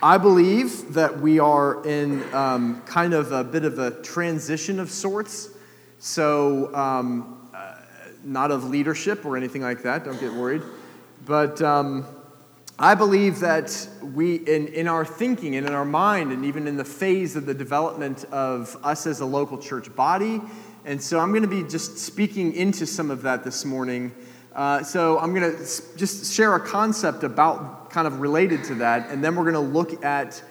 I believe that we are in um, kind of a bit of a transition of sorts. So, um, uh, not of leadership or anything like that, don't get worried. But um, I believe that we, in, in our thinking and in our mind, and even in the phase of the development of us as a local church body, and so I'm going to be just speaking into some of that this morning. Uh, so I'm going to just share a concept about kind of related to that, and then we're going to look at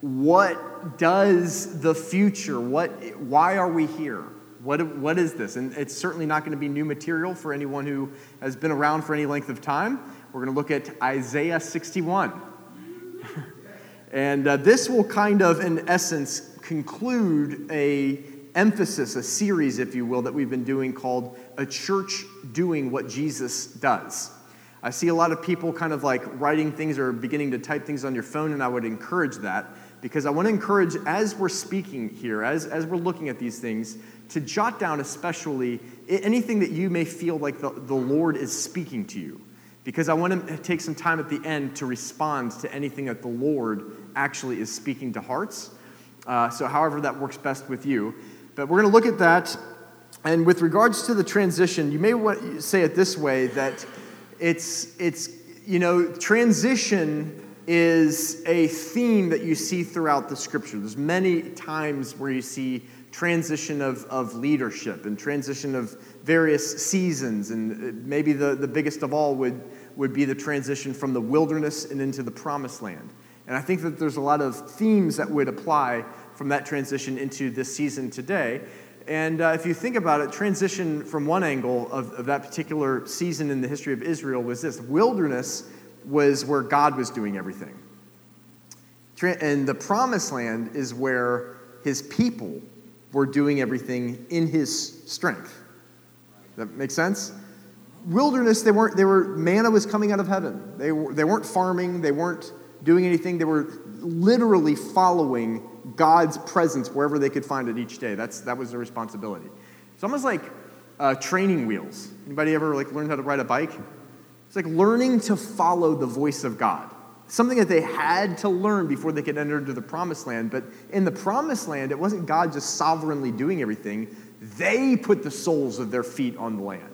what does the future, what, why are we here? What, what is this? And it's certainly not going to be new material for anyone who has been around for any length of time. We're going to look at Isaiah 61. and uh, this will kind of, in essence, conclude a emphasis, a series, if you will, that we've been doing called A Church Doing What Jesus Does. I see a lot of people kind of like writing things or beginning to type things on your phone, and I would encourage that because I want to encourage, as we're speaking here, as, as we're looking at these things, to jot down especially anything that you may feel like the, the Lord is speaking to you because I want to take some time at the end to respond to anything that the Lord actually is speaking to hearts. Uh, so, however, that works best with you. But we're going to look at that. And with regards to the transition, you may want say it this way that it's, it's you know, transition is a theme that you see throughout the scripture. There's many times where you see transition of, of leadership and transition of various seasons. And uh, maybe the, the biggest of all would, would be the transition from the wilderness and into the promised land. And I think that there's a lot of themes that would apply from that transition into this season today. And uh, if you think about it, transition from one angle of, of that particular season in the history of Israel was this wilderness was where God was doing everything. And the promised land is where his people were doing everything in his strength. That makes sense? Wilderness, they weren't, they were, manna was coming out of heaven. They, were, they weren't farming, they weren't doing anything. They were literally following God's presence wherever they could find it each day. That's, that was their responsibility. It's almost like uh, training wheels. Anybody ever like learned how to ride a bike? It's like learning to follow the voice of God something that they had to learn before they could enter into the promised land. But in the promised land, it wasn't God just sovereignly doing everything, they put the soles of their feet on the land.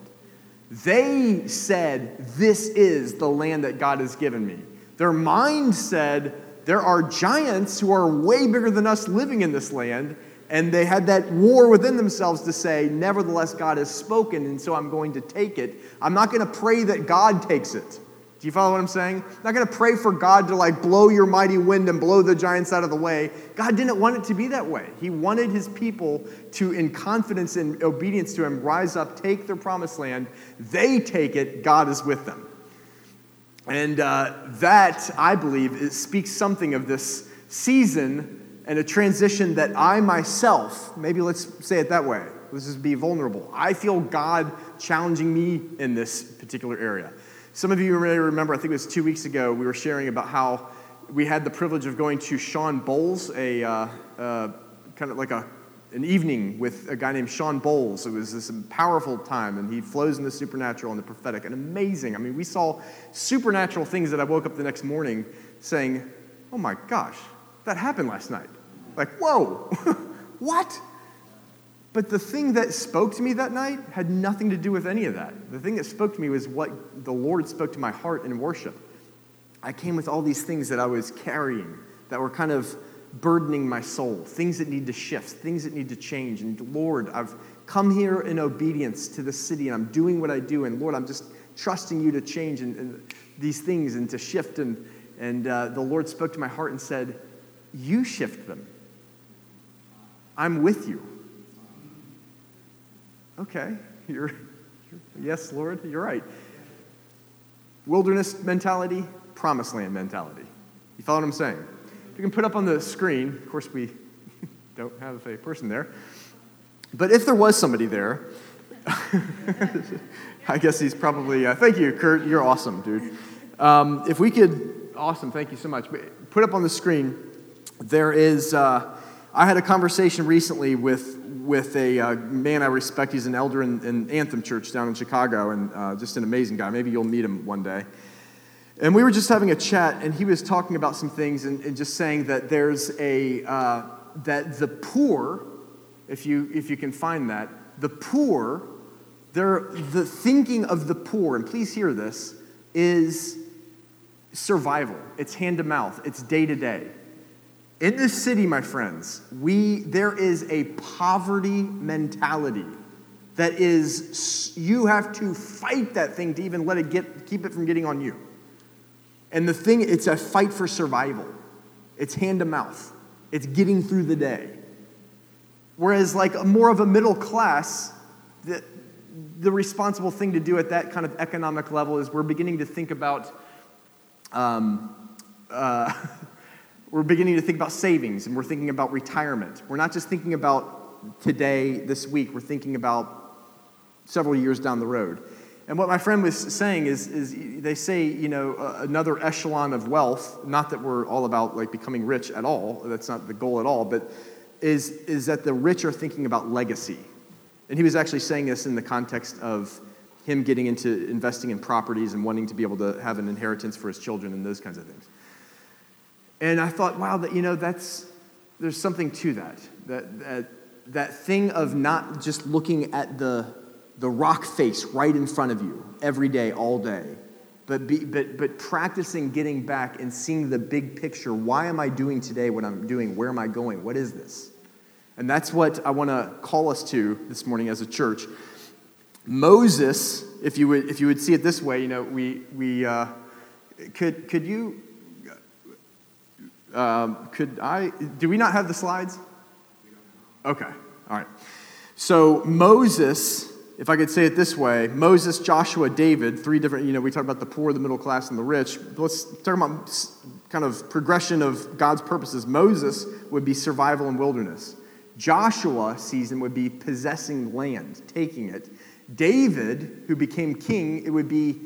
They said, This is the land that God has given me. Their mind said, There are giants who are way bigger than us living in this land. And they had that war within themselves to say, Nevertheless, God has spoken, and so I'm going to take it. I'm not going to pray that God takes it. Do you follow what I'm saying? I'm not going to pray for God to like blow your mighty wind and blow the giants out of the way. God didn't want it to be that way. He wanted his people to, in confidence and obedience to him, rise up, take their promised land. They take it, God is with them. And uh, that, I believe, speaks something of this season and a transition that I myself, maybe let's say it that way, let's just be vulnerable. I feel God challenging me in this particular area. Some of you may remember, I think it was two weeks ago, we were sharing about how we had the privilege of going to Shawn Bolz, a uh, uh, kind of like a, an evening with a guy named Shawn Bolz. It was this powerful time, and he flows in the supernatural and the prophetic, and amazing. I mean, we saw supernatural things that I woke up the next morning saying, "Oh my gosh, that happened last night!" Like, whoa, what? But the thing that spoke to me that night had nothing to do with any of that. The thing that spoke to me was what the Lord spoke to my heart in worship. I came with all these things that I was carrying that were kind of burdening my soul, things that need to shift, things that need to change. And Lord, I've come here in obedience to the city and I'm doing what I do. And Lord, I'm just trusting you to change and, and these things and to shift. And, and uh, the Lord spoke to my heart and said, You shift them. I'm with you. Okay, you're, you're, yes, Lord, you're right. Wilderness mentality, promised land mentality. You follow what I'm saying? You can put up on the screen, of course, we don't have a person there, but if there was somebody there, I guess he's probably, uh, thank you, Kurt, you're awesome, dude. Um, if we could, awesome, thank you so much. Put up on the screen, there is, uh, I had a conversation recently with with a uh, man I respect. He's an elder in, in, Anthem Church down in Chicago, and uh, just an amazing guy. Maybe you'll meet him one day. And we were just having a chat, and he was talking about some things and, and just saying that there's a, uh, that the poor, if you, if you can find that, the poor, they're, the thinking of the poor, and please hear this, is survival. It's hand to mouth, it's day to day. In this city, my friends, we, there is a poverty mentality that is, you have to fight that thing to even let it get, keep it from getting on you. And the thing, it's a fight for survival. It's hand to mouth. It's getting through the day. Whereas, like more of a middle class, the, the responsible thing to do at that kind of economic level is we're beginning to think about, um, uh, we're beginning to think about savings and we're thinking about retirement. We're not just thinking about today, this week, we're thinking about several years down the road. And what my friend was saying is, is they say, you know, another echelon of wealth, not that we're all about like becoming rich at all, that's not the goal at all, but is, is that the rich are thinking about legacy. And he was actually saying this in the context of him getting into investing in properties and wanting to be able to have an inheritance for his children and those kinds of things. And I thought, wow, that, you know, that's, there's something to that. That, that, that thing of not just looking at the, the rock face right in front of you every day, all day, but, be, but, but practicing getting back and seeing the big picture. Why am I doing today what I'm doing? Where am I going? What is this? And that's what I want to call us to this morning as a church. Moses, if you would, if you would see it this way, you know, we, we uh, could, could you, um, could I, do we not have the slides? Okay, all right. So Moses if I could say it this way Moses, Joshua, David, three different, you know, we talk about the poor, the middle class, and the rich. Let's talk about kind of progression of God's purposes. Moses would be survival in wilderness. Joshua season would be possessing land, taking it. David, who became king, it would be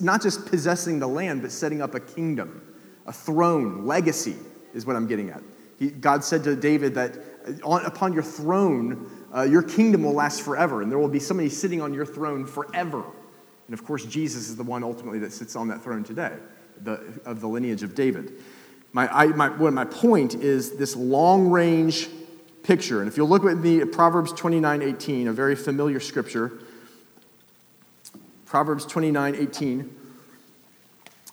not just possessing the land, but setting up a kingdom, a throne, legacy is what I'm getting at. He, God said to David that uh, on, upon your throne, uh, your kingdom will last forever, and there will be somebody sitting on your throne forever. And of course, Jesus is the one ultimately that sits on that throne today, the, of the lineage of David. My, I, my, well, my point is this long range picture. And if you'll look at at Proverbs 29 18, a very familiar scripture, Proverbs 29 18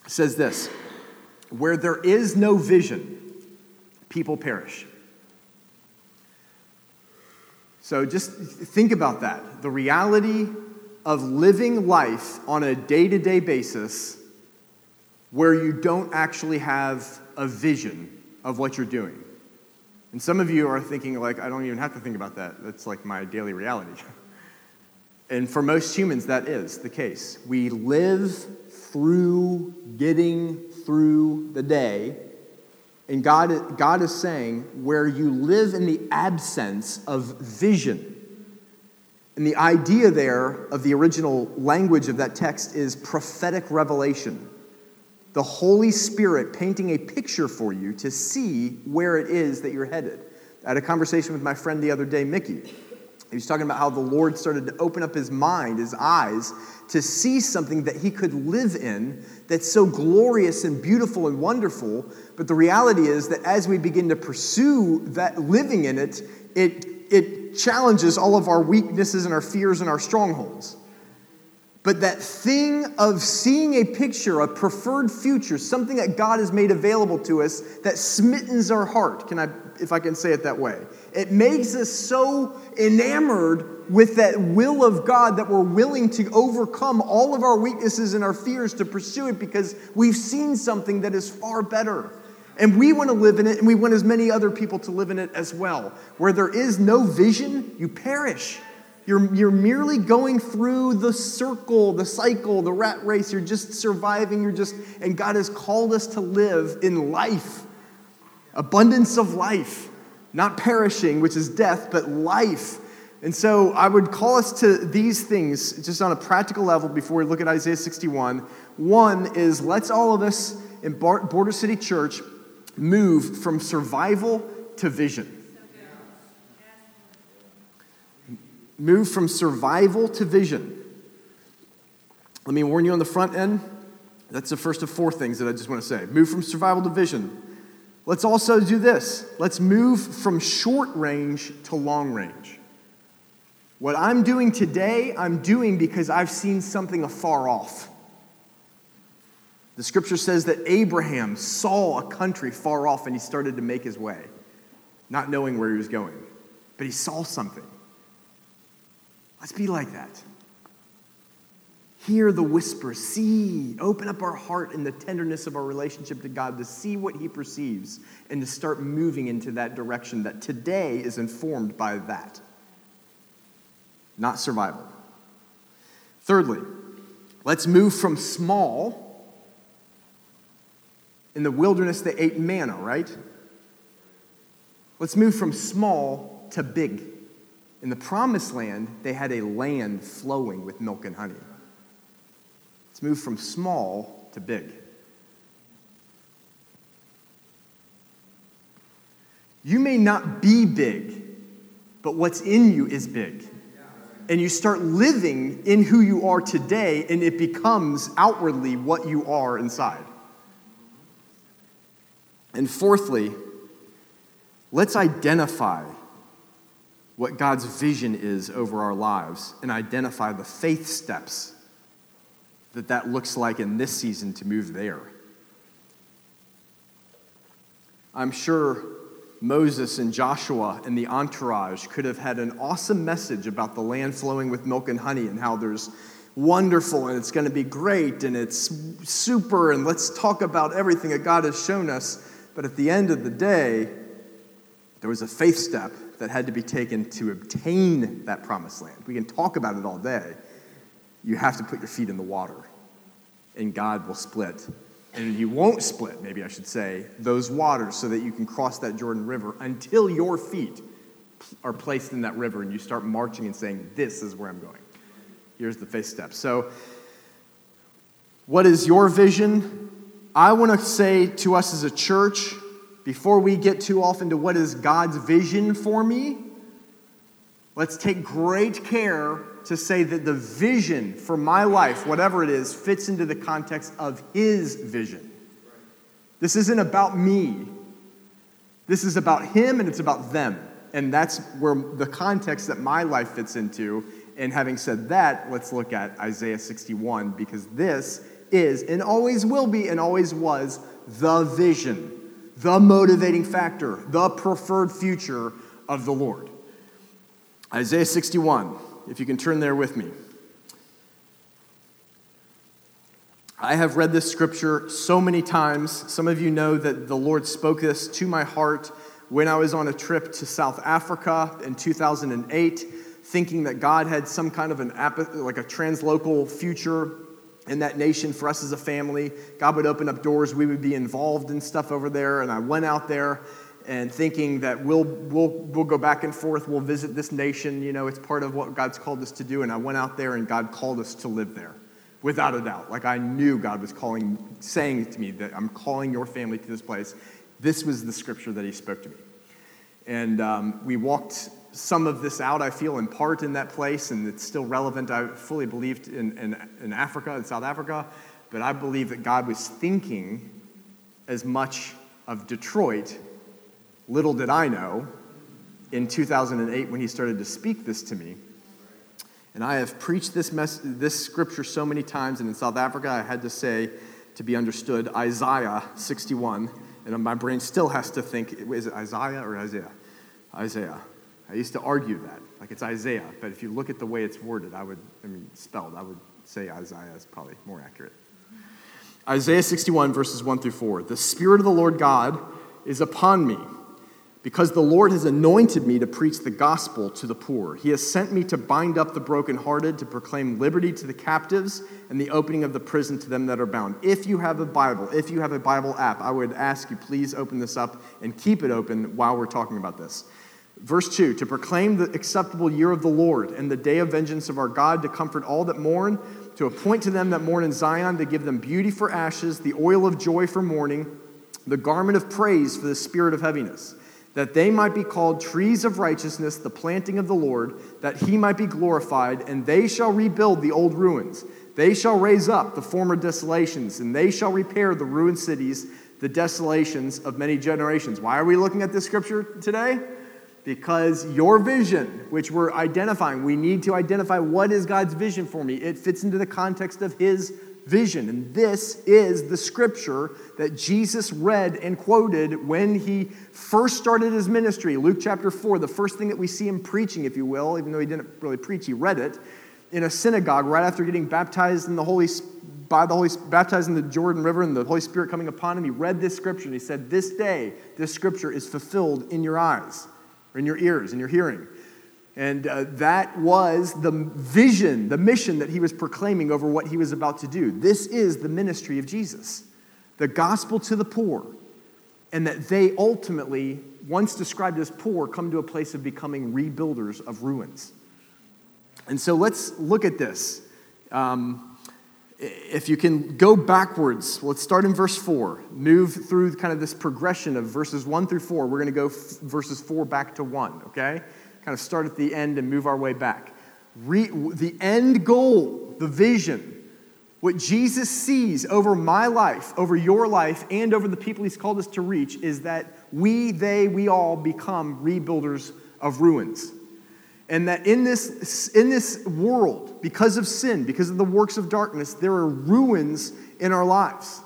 says this Where there is no vision, people perish. So just think about that. The reality of living life on a day to day basis where you don't actually have a vision of what you're doing. And some of you are thinking, like, I don't even have to think about that. That's like my daily reality. and for most humans, that is the case. We live through getting through the day and God, God is saying, where you live in the absence of vision. And the idea there of the original language of that text is prophetic revelation. The Holy Spirit painting a picture for you to see where it is that you're headed. I had a conversation with my friend the other day, Mickey. He was talking about how the Lord started to open up his mind, his eyes, to see something that he could live in that's so glorious and beautiful and wonderful. But the reality is that as we begin to pursue that living in it, it, it challenges all of our weaknesses and our fears and our strongholds. But that thing of seeing a picture, a preferred future, something that God has made available to us that smittens our heart, can I, if I can say it that way? It makes us so enamored with that will of God that we're willing to overcome all of our weaknesses and our fears to pursue it because we've seen something that is far better. And we want to live in it, and we want as many other people to live in it as well. Where there is no vision, you perish. You're, you're merely going through the circle, the cycle, the rat race. You're just surviving. You're just, and God has called us to live in life, abundance of life, not perishing, which is death, but life. And so I would call us to these things just on a practical level before we look at Isaiah 61. One is let's all of us in Border City Church move from survival to vision. Move from survival to vision. Let me warn you on the front end That's the first of four things that I just want to say. Move from survival to vision. Let's also do this. Let's move from short range to long range. What I'm doing today, I'm doing because I've seen something afar off. The scripture says that Abraham saw a country far off and he started to make his way, not knowing where he was going, but he saw something. Let's be like that. Hear the whisper, see, open up our heart in the tenderness of our relationship to God to see what He perceives and to start moving into that direction that today is informed by that, not survival. Thirdly, let's move from small. In the wilderness, they ate manna, right? Let's move from small to big. In the promised land, they had a land flowing with milk and honey. Let's move from small to big. You may not be big, but what's in you is big. And you start living in who you are today, and it becomes outwardly what you are inside. And fourthly, let's identify what God's vision is over our lives and identify the faith steps that that looks like in this season to move there. I'm sure Moses and Joshua and the entourage could have had an awesome message about the land flowing with milk and honey and how there's wonderful and it's going to be great and it's super and let's talk about everything that God has shown us. But at the end of the day, there was a faith step that had to be taken to obtain that promised land. We can talk about it all day, you have to put your feet in the water, and God will split. And you won't split, maybe I should say, those waters so that you can cross that Jordan River until your feet are placed in that river and you start marching and saying, This is where I'm going. Here's the faith step. So, what is your vision? I want to say to us as a church, before we get too off into what is God's vision for me, let's take great care to say that the vision for my life, whatever it is, fits into the context of His vision. This isn't about me. This is about Him and it's about them. And that's where the context that my life fits into. And having said that, let's look at Isaiah 61 because this is and always will be and always was the vision, the motivating factor, the preferred future of the Lord. Isaiah 61 if you can turn there with me. I have read this scripture so many times. Some of you know that the Lord spoke this to my heart when I was on a trip to South Africa in 2008, thinking that God had some kind of an like a translocal future in that nation for us as a family. God would open up doors, we would be involved in stuff over there, and I went out there and thinking that we'll, we'll, we'll go back and forth, we'll visit this nation, you know, it's part of what God's called us to do. And I went out there and God called us to live there, without a doubt. Like I knew God was calling, saying to me that I'm calling your family to this place. This was the scripture that He spoke to me. And um, we walked some of this out, I feel, in part in that place, and it's still relevant. I fully believed in, in, in Africa, in South Africa, but I believe that God was thinking as much of Detroit Little did I know in 2008 when he started to speak this to me. And I have preached this, mess- this scripture so many times, and in South Africa, I had to say, to be understood, Isaiah 61. And my brain still has to think, is it Isaiah or Isaiah? Isaiah. I used to argue that, like it's Isaiah, but if you look at the way it's worded, I would, I mean, spelled, I would say Isaiah is probably more accurate. Isaiah 61, verses 1 through 4. The Spirit of the Lord God is upon me because the Lord has anointed me to preach the gospel to the poor. He has sent me to bind up the brokenhearted, to proclaim liberty to the captives, and the opening of the prison to them that are bound. If you have a Bible, if you have a Bible app, I would ask you please open this up and keep it open while we're talking about this. Verse 2 To proclaim the acceptable year of the Lord and the day of vengeance of our God, to comfort all that mourn, to appoint to them that mourn in Zion, to give them beauty for ashes, the oil of joy for mourning, the garment of praise for the spirit of heaviness that they might be called trees of righteousness, the planting of the Lord, that he might be glorified, and they shall rebuild the old ruins, They shall raise up the former desolations, and they shall repair the ruined cities, the desolations of many generations. Why are we looking at this scripture today? Because your vision, which we're identifying, we need to identify what is God's vision for me. It fits into the context of His vision. And this is the scripture that Jesus read and quoted when he first started his ministry. Luke chapter 4, the first thing that we see him preaching, if you will, even though he didn't really preach, he read it in a synagogue right after getting baptized in the Holy by the Holy baptized in the Jordan River and the Holy Spirit coming upon him. He read this scripture and he said, This day, this scripture is fulfilled in your eyes, or in your ears, in your hearing. And uh, that was the vision, the mission that he was proclaiming over what he was about to do. This is the ministry of Jesus the gospel to the poor, and that they ultimately, once described as poor, come to a place of becoming rebuilders of ruins. And so let's look at this. Um, if you can go backwards, let's start in verse 4, move through kind of this progression of verses 1 through 4. We're going to go f- verses 4 back to 1, okay? kind of start at the end and move our way back. Re, the end goal, the vision, what Jesus sees over my life, over your life, and over the people he's called us to reach is that we, they, we all become rebuilders of ruins. And that in this, in this world, because of sin, because of the works of darkness, there are ruins in our lives.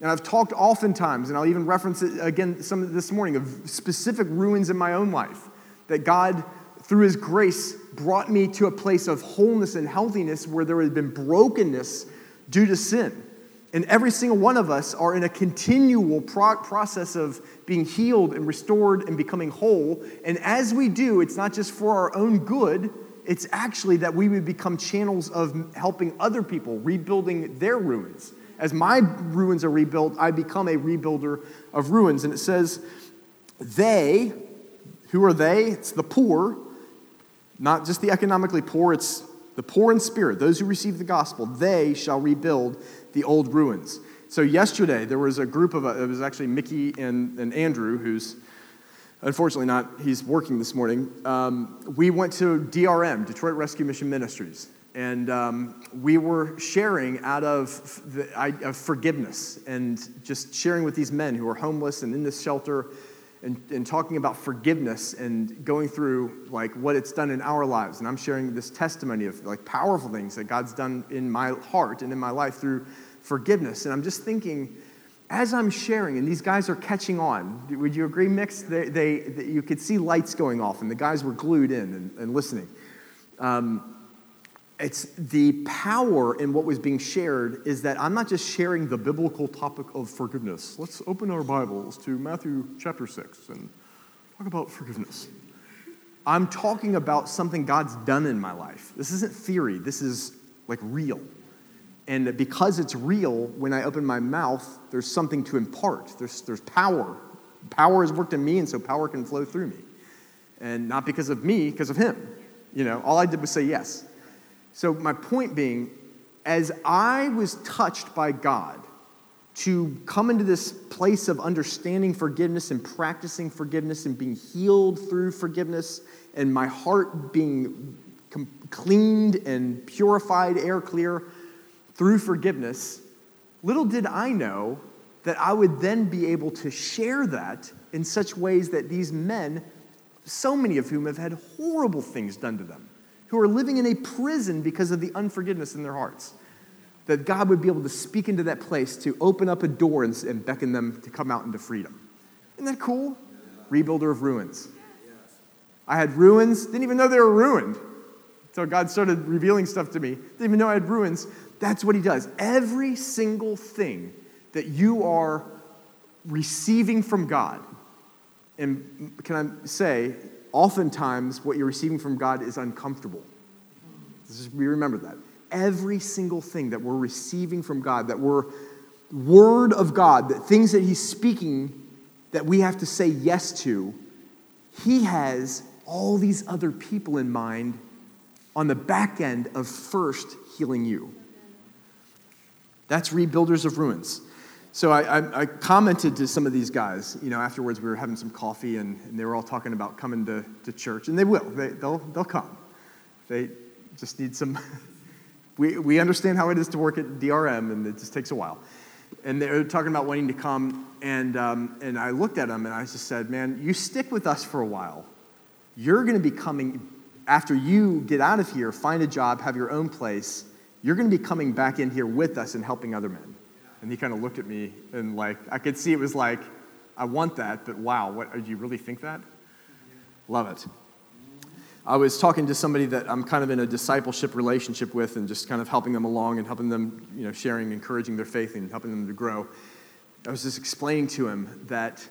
And I've talked oftentimes, and I'll even reference it again some this morning, of specific ruins in my own life that God, through His grace, brought me to a place of wholeness and healthiness where there had been brokenness due to sin. And every single one of us are in a continual pro- process of being healed and restored and becoming whole. And as we do, it's not just for our own good, it's actually that we would become channels of helping other people, rebuilding their ruins. As my ruins are rebuilt, I become a rebuilder of ruins. And it says, they, who are they? It's the poor, not just the economically poor, it's the poor in spirit, those who receive the gospel. They shall rebuild the old ruins. So, yesterday, there was a group of, it was actually Mickey and, and Andrew, who's unfortunately not, he's working this morning. Um, we went to DRM, Detroit Rescue Mission Ministries, and um, we were sharing out of, the, of forgiveness and just sharing with these men who are homeless and in this shelter and, and talking about forgiveness and going through like what it's done in our lives. And I'm sharing this testimony of like powerful things that God's done in my heart and in my life through forgiveness. And I'm just thinking, as I'm sharing, and these guys are catching on, would you agree, Mix? They, they, they you could see lights going off, and the guys were glued in and, and listening. Um, it's the power in what was being shared is that I'm not just sharing the biblical topic of forgiveness. Let's open our Bibles to Matthew chapter 6 and talk about forgiveness. I'm talking about something God's done in my life. This isn't theory, this is like real. And because it's real, when I open my mouth, there's something to impart. There's, there's power. Power has worked in me, and so power can flow through me. And not because of me, because of Him. You know, all I did was say yes. So, my point being, as I was touched by God to come into this place of understanding forgiveness and practicing forgiveness and being healed through forgiveness, and my heart being cleaned and purified, air clear through forgiveness, little did I know that I would then be able to share that in such ways that these men, so many of whom have had horrible things done to them, who are living in a prison because of the unforgiveness in their hearts. That God would be able to speak into that place to open up a door and, and beckon them to come out into freedom. Isn't that cool? Rebuilder of ruins. I had ruins, didn't even know they were ruined. So God started revealing stuff to me. Didn't even know I had ruins. That's what He does. Every single thing that you are receiving from God, and can I say, oftentimes what you're receiving from God is uncomfortable. Just, we remember that. Every single thing that we're receiving from God, that we're word of God, that things that He's speaking that we have to say yes to, He has all these other people in mind on the back end of first healing you. That's rebuilders of ruins. So I, I, I, commented to some of these guys, you know, afterwards we were having some coffee and, and they were all talking about coming to, to church, and they will. They, they'll, they'll come. They just need some we, we understand how it is to work at DRM, and it just takes a while. And they were talking about wanting to come, and, um, and I looked at them and I just said, Man, you stick with us for a while. You're going to be coming, after you get out of here, find a job, have your own place, you're going to be coming back in here with us and helping other men. And he kind of looked at me and, like, I could see it was like, I want that, but wow, what, do you really think that? Love it. I was talking to somebody that I'm kind of in a discipleship relationship with and just kind of helping them along and helping them, you know, sharing, encouraging their faith and helping them to grow. I was just explaining to him that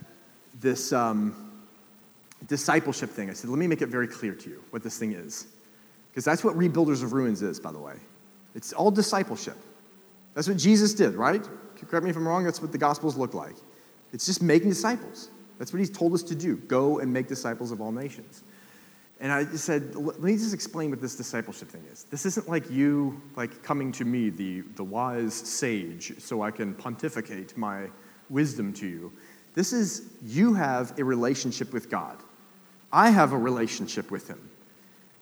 this um, discipleship thing, I said, let me make it very clear to you what this thing is. Because that's what Rebuilders of Ruins is, by the way. It's all discipleship. That's what Jesus did, right? Correct me if I'm wrong, that's what the Gospels look like. It's just making disciples. That's what he's told us to do go and make disciples of all nations. And I just said, let me just explain what this discipleship thing is. This isn't like you like coming to me, the, the wise sage, so I can pontificate my wisdom to you. This is you have a relationship with God. I have a relationship with him.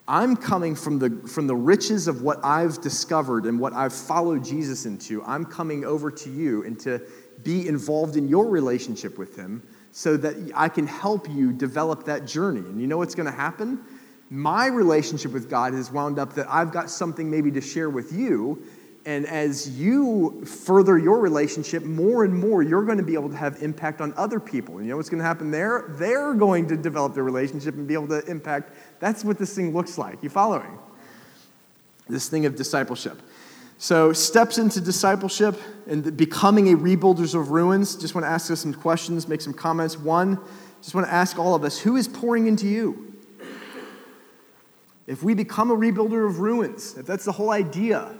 I'm coming from the, from the riches of what I've discovered and what I've followed Jesus into. I'm coming over to you and to be involved in your relationship with Him so that I can help you develop that journey. And you know what's going to happen? My relationship with God has wound up that I've got something maybe to share with you. And as you further your relationship more and more, you're going to be able to have impact on other people. And You know what's going to happen there? They're going to develop their relationship and be able to impact. That's what this thing looks like. You following? This thing of discipleship. So, steps into discipleship and becoming a rebuilders of ruins. Just want to ask us some questions, make some comments. One, just want to ask all of us who is pouring into you? If we become a rebuilder of ruins, if that's the whole idea,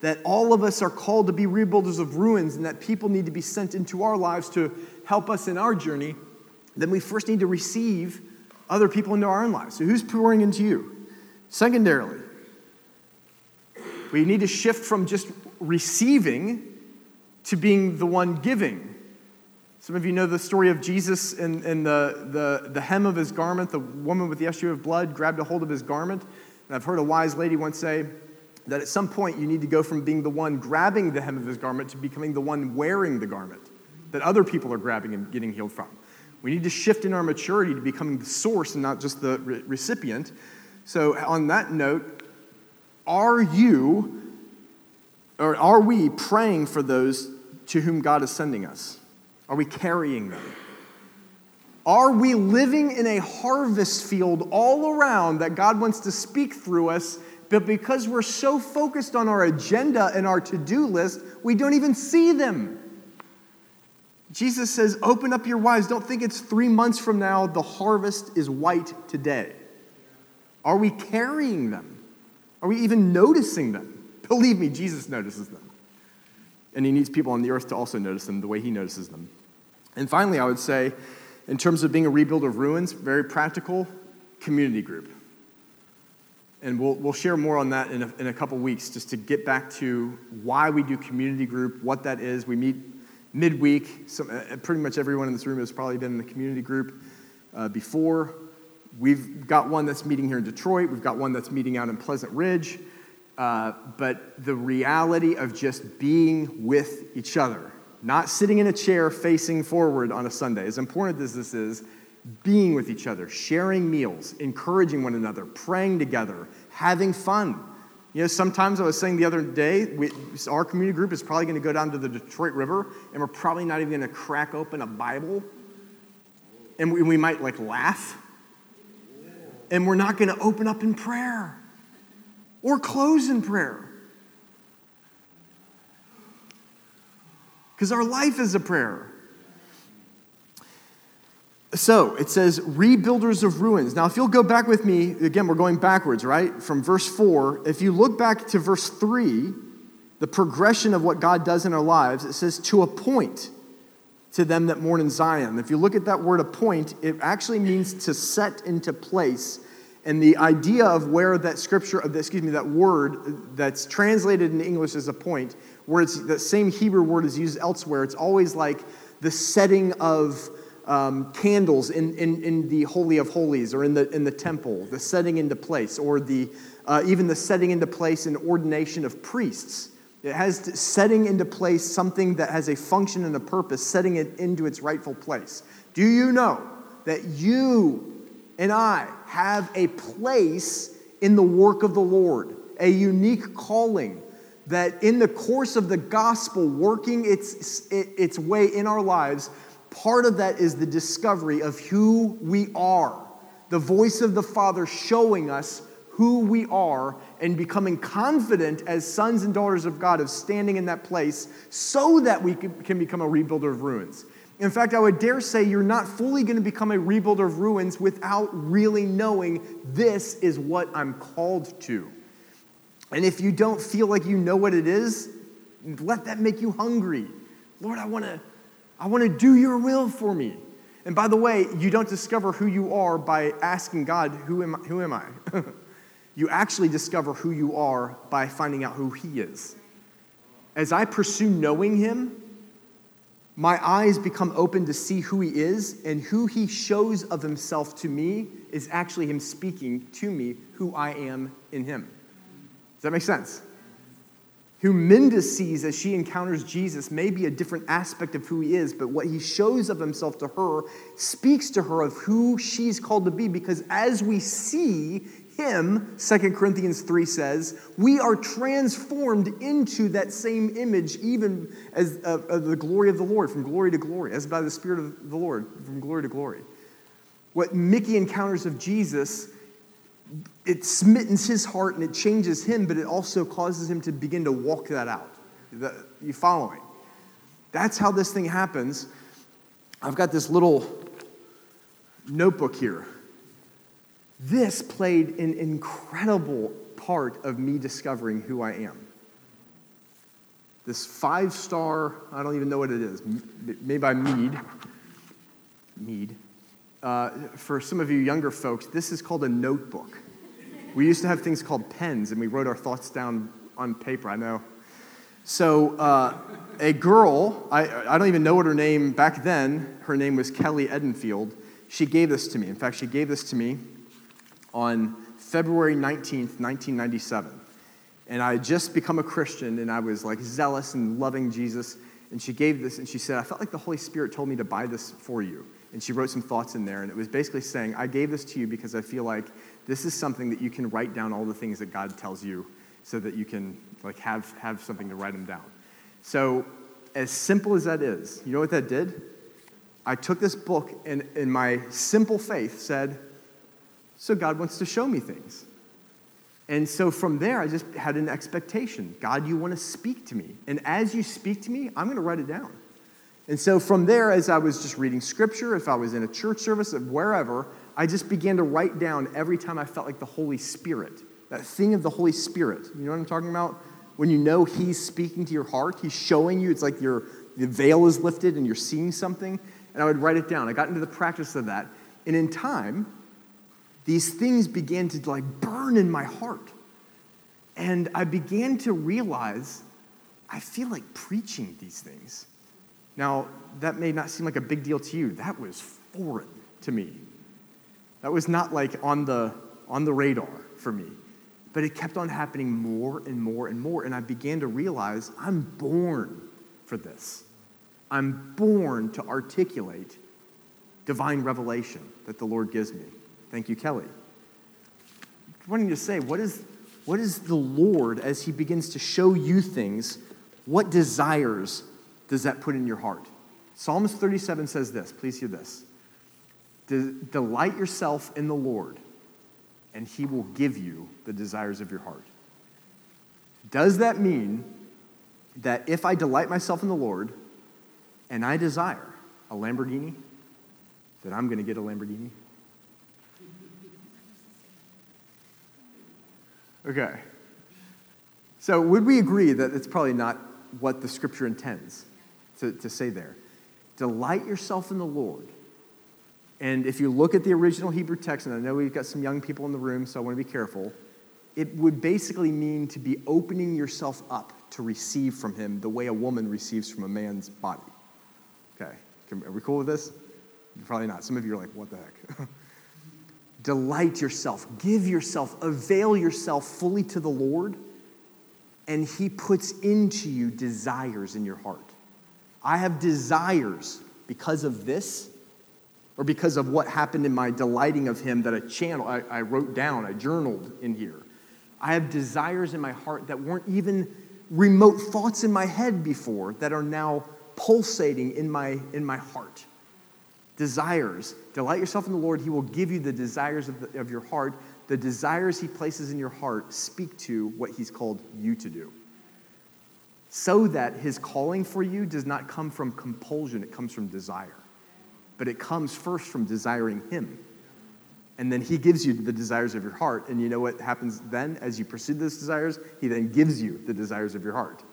that all of us are called to be rebuilders of ruins and that people need to be sent into our lives to help us in our journey, then we first need to receive other people into our own lives. So, who's pouring into you? Secondarily, we need to shift from just receiving to being the one giving. Some of you know the story of Jesus and, the, the, the hem of his garment. The woman with the issue of blood grabbed a hold of his garment. And I've heard a wise lady once say, that at some point you need to go from being the one grabbing the hem of his garment to becoming the one wearing the garment that other people are grabbing and getting healed from. We need to shift in our maturity to becoming the source and not just the re- recipient. So, on that note, are you or are we praying for those to whom God is sending us? Are we carrying them? Are we living in a harvest field all around that God wants to speak through us but because we're so focused on our agenda and our to do list, we don't even see them. Jesus says, Open up your eyes. Don't think it's three months from now. The harvest is white today. Are we carrying them? Are we even noticing them? Believe me, Jesus notices them. And he needs people on the earth to also notice them the way he notices them. And finally, I would say, in terms of being a rebuilder of ruins, very practical community group. And we'll, we'll share more on that in a, in a couple weeks just to get back to why we do community group, what that is. We meet midweek. Some, uh, pretty much everyone in this room has probably been in the community group uh, before. We've got one that's meeting here in Detroit, we've got one that's meeting out in Pleasant Ridge. Uh, but the reality of just being with each other, not sitting in a chair facing forward on a Sunday, as important as this is, being with each other, sharing meals, encouraging one another, praying together, having fun. You know, sometimes I was saying the other day, we, our community group is probably going to go down to the Detroit River, and we're probably not even going to crack open a Bible, and we, we might like laugh, and we're not going to open up in prayer or close in prayer. Because our life is a prayer. So it says, rebuilders of ruins. Now, if you'll go back with me, again, we're going backwards, right? From verse 4. If you look back to verse 3, the progression of what God does in our lives, it says, to appoint to them that mourn in Zion. If you look at that word appoint, it actually means to set into place. And the idea of where that scripture, of excuse me, that word that's translated in English as appoint, where it's that same Hebrew word is used elsewhere, it's always like the setting of um, candles in, in, in the Holy of Holies or in the, in the temple, the setting into place, or the uh, even the setting into place and ordination of priests. It has to, setting into place something that has a function and a purpose, setting it into its rightful place. Do you know that you and I have a place in the work of the Lord, a unique calling that in the course of the gospel working its, its way in our lives, part of that is the discovery of who we are. The voice of the Father showing us who we are and becoming confident as sons and daughters of God of standing in that place so that we can become a rebuilder of ruins. In fact, I would dare say you're not fully going to become a rebuilder of ruins without really knowing this is what I'm called to. And if you don't feel like you know what it is, let that make you hungry. Lord, I want to I want to do your will for me. And by the way, you don't discover who you are by asking God, who am, who am I? You actually discover who you are by finding out who He is. As I pursue knowing Him, my eyes become open to see who He is, and who He shows of Himself to me is actually Him speaking to me who I am in Him. Does that make sense? Who Minda sees as she encounters Jesus may be a different aspect of who he is, but what he shows of himself to her speaks to her of who she's called to be because as we see him, 2 Corinthians 3 says, we are transformed into that same image, even as uh, uh, the glory of the Lord, from glory to glory, as by the Spirit of the Lord, from glory to glory. What Mickey encounters of Jesus, it smittens his heart and it changes him, but it also causes him to begin to walk that out. The, you following? That's how this thing happens. I've got this little notebook here this played an incredible part of me discovering who I am. This five star, I don't even know what it is, made by Mead. Mead. Uh, for some of you younger folks, this is called a notebook. We used to have things called pens, and we wrote our thoughts down on paper, I know. So, uh, a girl, I, I don't even know what her name back then, her name was Kelly Edenfield. She gave this to me. In fact, she gave this to me on February 19th, 1997. And I had just become a Christian and I was like zealous and loving Jesus. And she gave this and she said, I felt like the Holy Spirit told me to buy this for you. And she wrote some thoughts in there. And it was basically saying, I gave this to you because I feel like this is something that you can write down all the things that God tells you so that you can like have, have something to write them down. So as simple as that is, you know what that did? I took this book and in my simple faith said, so God wants to show me things. And so from there, I just had an expectation God, you want to speak to me. And as you speak to me, I'm going to write it down. And so from there, as I was just reading scripture, if I was in a church service, wherever, I just began to write down every time I felt like the Holy Spirit, that thing of the Holy Spirit. You know what I'm talking about? When you know He's speaking to your heart, He's showing you, it's like your, the veil is lifted and you're seeing something. And I would write it down. I got into the practice of that. And in time, these things began to like burn in my heart. And I began to realize I feel like preaching these things. Now, that may not seem like a big deal to you. That was foreign to me. That was not like on the, on the radar for me. But it kept on happening more and more and more. And I began to realize I'm born for this. I'm born to articulate divine revelation that the Lord gives me. Thank you, Kelly. wanting to say, what is, what is the Lord as He begins to show you things? What desires does that put in your heart? Psalms 37 says this. Please hear this. Delight yourself in the Lord, and He will give you the desires of your heart. Does that mean that if I delight myself in the Lord and I desire a Lamborghini, that I'm going to get a Lamborghini? Okay. So, would we agree that it's probably not what the scripture intends to, to say there? Delight yourself in the Lord. And if you look at the original Hebrew text, and I know we've got some young people in the room, so I want to be careful, it would basically mean to be opening yourself up to receive from Him the way a woman receives from a man's body. Okay, are we cool with this? Probably not. Some of you are like, what the heck? Delight yourself, give yourself, avail yourself fully to the Lord, and He puts into you desires in your heart. I have desires because of this, or because of what happened in my delighting of Him that I channel, I, I wrote down, I journaled in here. I have desires in my heart that weren't even remote thoughts in my head before that are now pulsating in my, in my heart. Desires. Delight yourself in the Lord. He will give you the desires of, the, of your heart. The desires He places in your heart speak to what He's called you to do. So that His calling for you does not come from compulsion, it comes from desire. But it comes first from desiring Him. And then He gives you the desires of your heart. And you know what happens then as you pursue those desires? He then gives you the desires of your heart.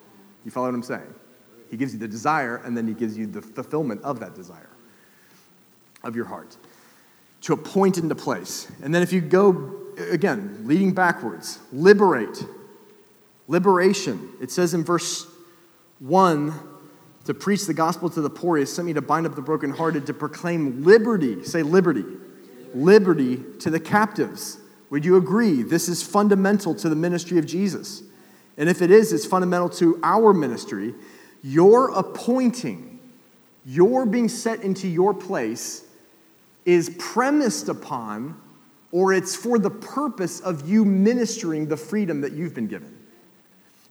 You follow what I'm saying? He gives you the desire, and then He gives you the fulfillment of that desire of your heart to a point into place. And then if you go, again, leading backwards, liberate. Liberation. It says in verse 1 to preach the gospel to the poor. He has sent me to bind up the brokenhearted, to proclaim liberty. Say liberty. Liberty to the captives. Would you agree? This is fundamental to the ministry of Jesus. And if it is, it's fundamental to our ministry. Your appointing, your being set into your place is premised upon or it's for the purpose of you ministering the freedom that you've been given.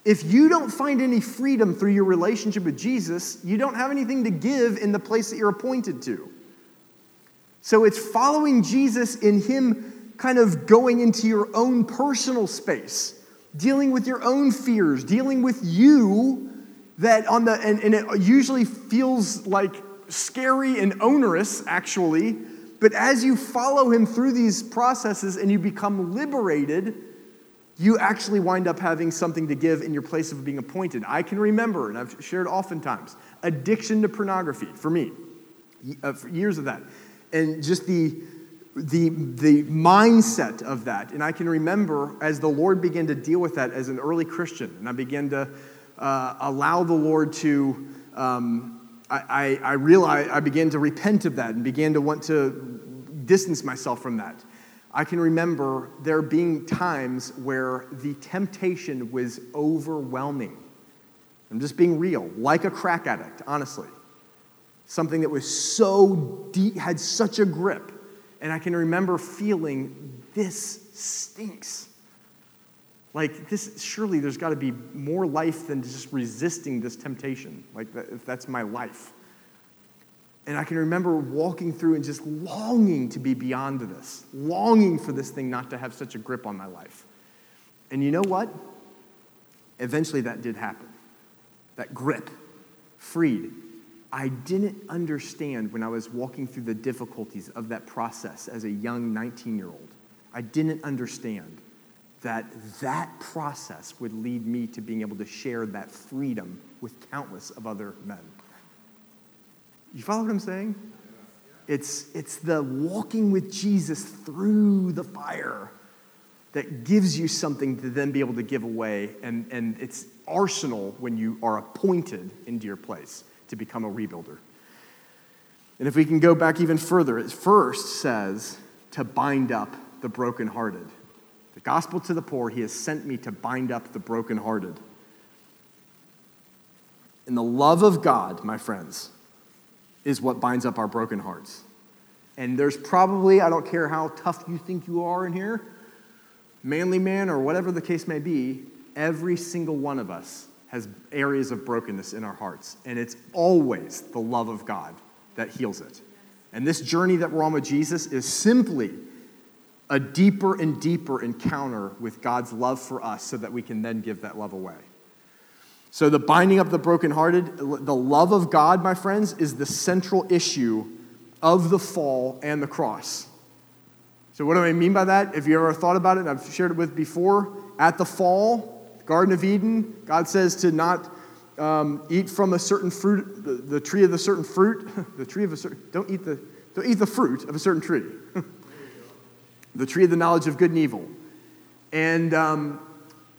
If you don't find any freedom through your relationship with Jesus, you don't have anything to give in the place that you're appointed to. So it's following Jesus in Him kind of going into your own personal space, dealing with your own fears, dealing with you that on the, and, and it usually feels like scary and onerous actually but as you follow him through these processes and you become liberated, you actually wind up having something to give in your place of being appointed. I can remember, and I've shared oftentimes, addiction to pornography for me, uh, for years of that. And just the, the, the mindset of that. And I can remember as the Lord began to deal with that as an early Christian, and I began to uh, allow the Lord to. Um, I, I, I realized I began to repent of that and began to want to distance myself from that. I can remember there being times where the temptation was overwhelming. I'm just being real, like a crack addict, honestly. Something that was so deep, had such a grip. And I can remember feeling this stinks. Like, this, surely there's got to be more life than just resisting this temptation. Like, that's my life. And I can remember walking through and just longing to be beyond this, longing for this thing not to have such a grip on my life. And you know what? Eventually that did happen. That grip, freed. I didn't understand when I was walking through the difficulties of that process as a young 19 year old. I didn't understand that that process would lead me to being able to share that freedom with countless of other men. You follow what I'm saying? It's, it's the walking with Jesus through the fire that gives you something to then be able to give away, and, and it's arsenal when you are appointed into your place to become a rebuilder. And if we can go back even further, it first says to bind up the brokenhearted. The gospel to the poor, he has sent me to bind up the brokenhearted. In the love of God, my friends, is what binds up our broken hearts. And there's probably, I don't care how tough you think you are in here, manly man or whatever the case may be, every single one of us has areas of brokenness in our hearts. And it's always the love of God that heals it. And this journey that we're on with Jesus is simply a deeper and deeper encounter with God's love for us so that we can then give that love away. So, the binding up the brokenhearted, the love of God, my friends, is the central issue of the fall and the cross. So, what do I mean by that? If you ever thought about it, I've shared it with before, at the fall, Garden of Eden, God says to not um, eat from a certain fruit, the, the, tree of the certain fruit, the tree of a certain, don't eat the, don't eat the fruit of a certain tree. the tree of the knowledge of good and evil. And um,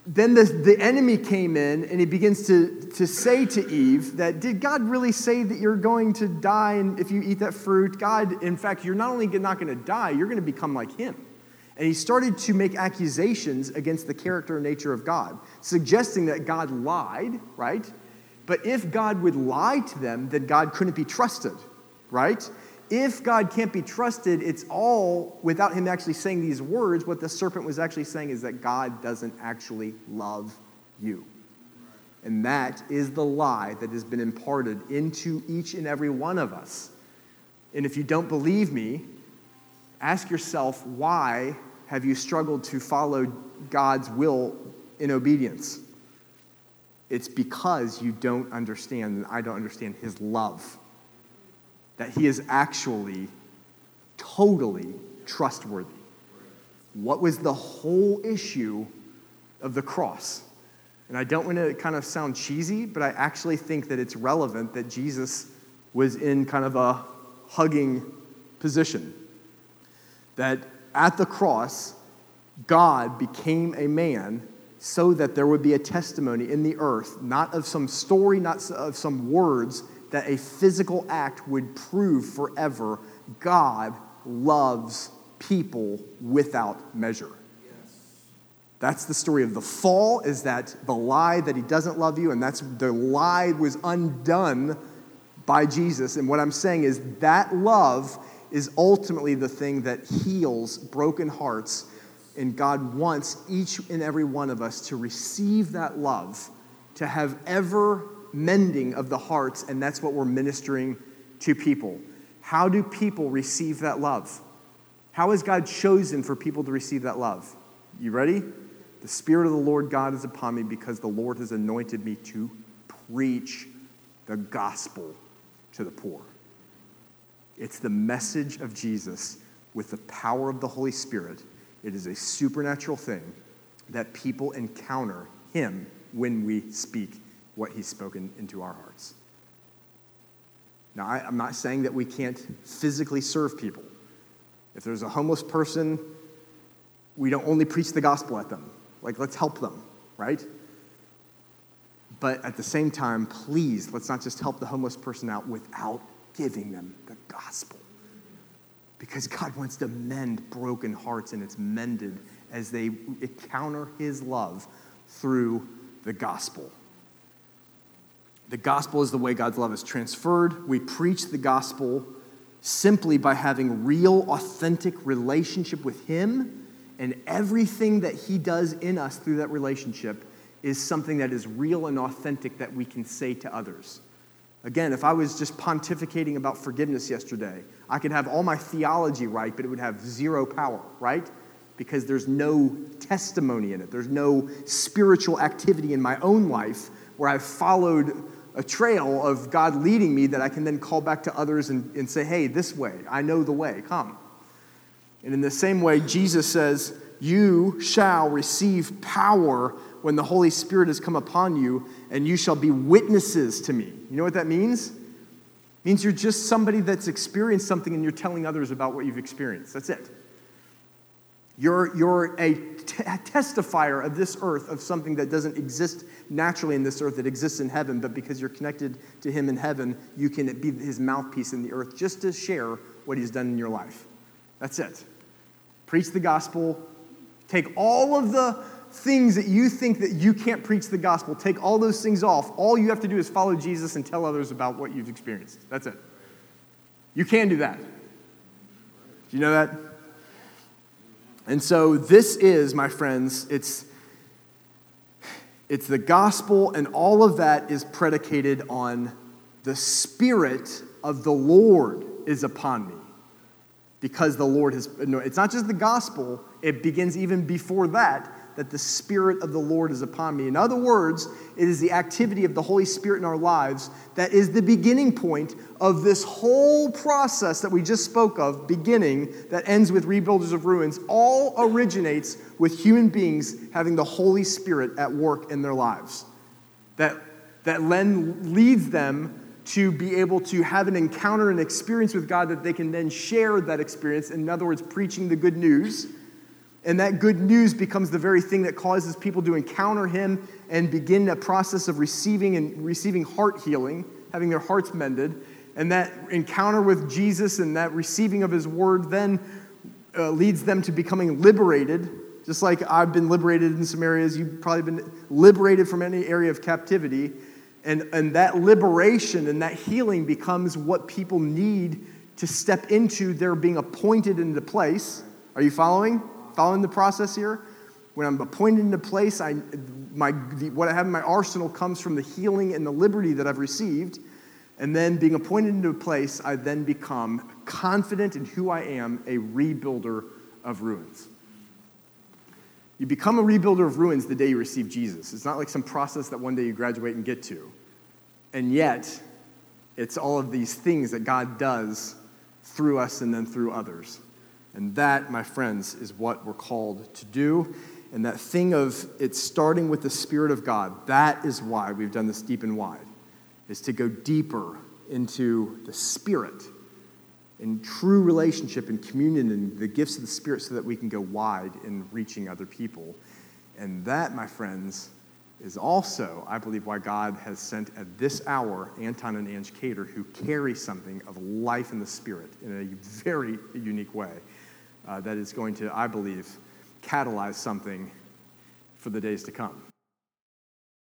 then the, the enemy came in and he begins to, to say to Eve that, Did God really say that you're going to die and if you eat that fruit? God, in fact, you're not only not going to die, you're going to become like him. And he started to make accusations against the character and nature of God, suggesting that God lied, right? But if God would lie to them, then God couldn't be trusted, right? If God can't be trusted, it's all without him actually saying these words. What the serpent was actually saying is that God doesn't actually love you. And that is the lie that has been imparted into each and every one of us. And if you don't believe me, ask yourself why have you struggled to follow God's will in obedience? It's because you don't understand, and I don't understand his love that he is actually totally trustworthy. What was the whole issue of the cross? And I don't want to kind of sound cheesy, but I actually think that it's relevant that Jesus was in kind of a hugging position. That at the cross, God became a man so that there would be a testimony in the earth, not of some story, not of some words, that a physical act would prove forever God loves people without measure. That's the story of the fall, is that the lie that he doesn't love you, and that's the lie was undone by Jesus. And what I'm saying is that love is ultimately the thing that heals broken hearts. And God wants each and every one of us to receive that love, to have ever mending of the hearts, and that's what we're ministering to people. How do people receive that love? How has God chosen for people to receive that love? You ready? The Spirit of the Lord God is upon me because the Lord has anointed me to preach the gospel to the poor. It's the message of Jesus with the power of the Holy Spirit. It is a supernatural thing that people encounter Him when we speak what He's spoken into our hearts. Now, I, am not saying that we can't physically serve people. If there's a homeless person, we don't only preach the gospel at them. Like, let's help them, right? But at the same time, please, let's not just help the homeless person out without giving them the gospel. Because God wants to mend broken hearts, and it's mended as they encounter His love through the gospel. The gospel is the way God's love is transferred. We preach the gospel simply by having real, authentic relationship with Him, and everything that He does in us through that relationship is something that is real and authentic that we can say to others. Again, if I was just pontificating about forgiveness yesterday, I could have all my theology right, but it would have zero power, right? Because there's no testimony in it. There's no spiritual activity in my own life where I've followed a trail of God leading me that I can then call back to others and, and say, hey, this way, I know the way, come. And in the same way, Jesus says, You shall receive power when the Holy Spirit has come upon you, and you shall be witnesses to me. You know what that means? It means you're just somebody that's experienced something and you're telling others about what you've experienced. That's it. You're, you're a t- testifier of this earth, of something that doesn't exist naturally in this earth, that exists in heaven, but because you're connected to Him in heaven, you can be His mouthpiece in the earth just to share what He's done in your life. That's it. Preach the gospel. Take all of the things that you think that you can't preach the gospel, take all those things off. All you have to do is follow Jesus and tell others about what you've experienced. That's it. You can do that. Do you know that? And so this is, my friends, it's it's the gospel and all of that is predicated on the spirit of the Lord is upon me. Because the Lord has no, it's not just the gospel, it begins even before that that the Spirit of the Lord is upon me. In other words, it is the activity of the Holy Spirit in our lives that is the beginning point of this whole process that we just spoke of, beginning, that ends with rebuilders of ruins, all originates with human beings having the Holy Spirit at work in their lives. That, that then leads them to be able to have an encounter and experience with God that they can then share that experience. In other words, preaching the good news And that good news becomes the very thing that causes people to encounter him and begin a process of receiving and receiving heart healing, having their hearts mended. And that encounter with Jesus and that receiving of his word then uh, leads them to becoming liberated. Just like I've been liberated in some areas, you've probably been liberated from any area of captivity. And, and that liberation and that healing becomes what people need to step into their being appointed into place. Are you following? Following the process here? When I'm appointed into place, I, my, the, what I have in my arsenal comes from the healing and the liberty that I've received. And then being appointed into a place, I then become confident in who I am, a rebuilder of ruins. You become a rebuilder of ruins the day you receive Jesus. It's not like some process that one day you graduate and get to. And yet, it's all of these things that God does through us and then through others. And that, my friends, is what we're called to do. And that thing of it starting with the Spirit of God, that is why we've done this deep and wide, is to go deeper into the Spirit in true relationship and communion and the gifts of the Spirit so that we can go wide in reaching other people. And that, my friends, is also, I believe, why God has sent at this hour Anton and Ange Cater, who carry something of life in the Spirit in a very unique way uh, that is going to, I believe, catalyze something for the days to come.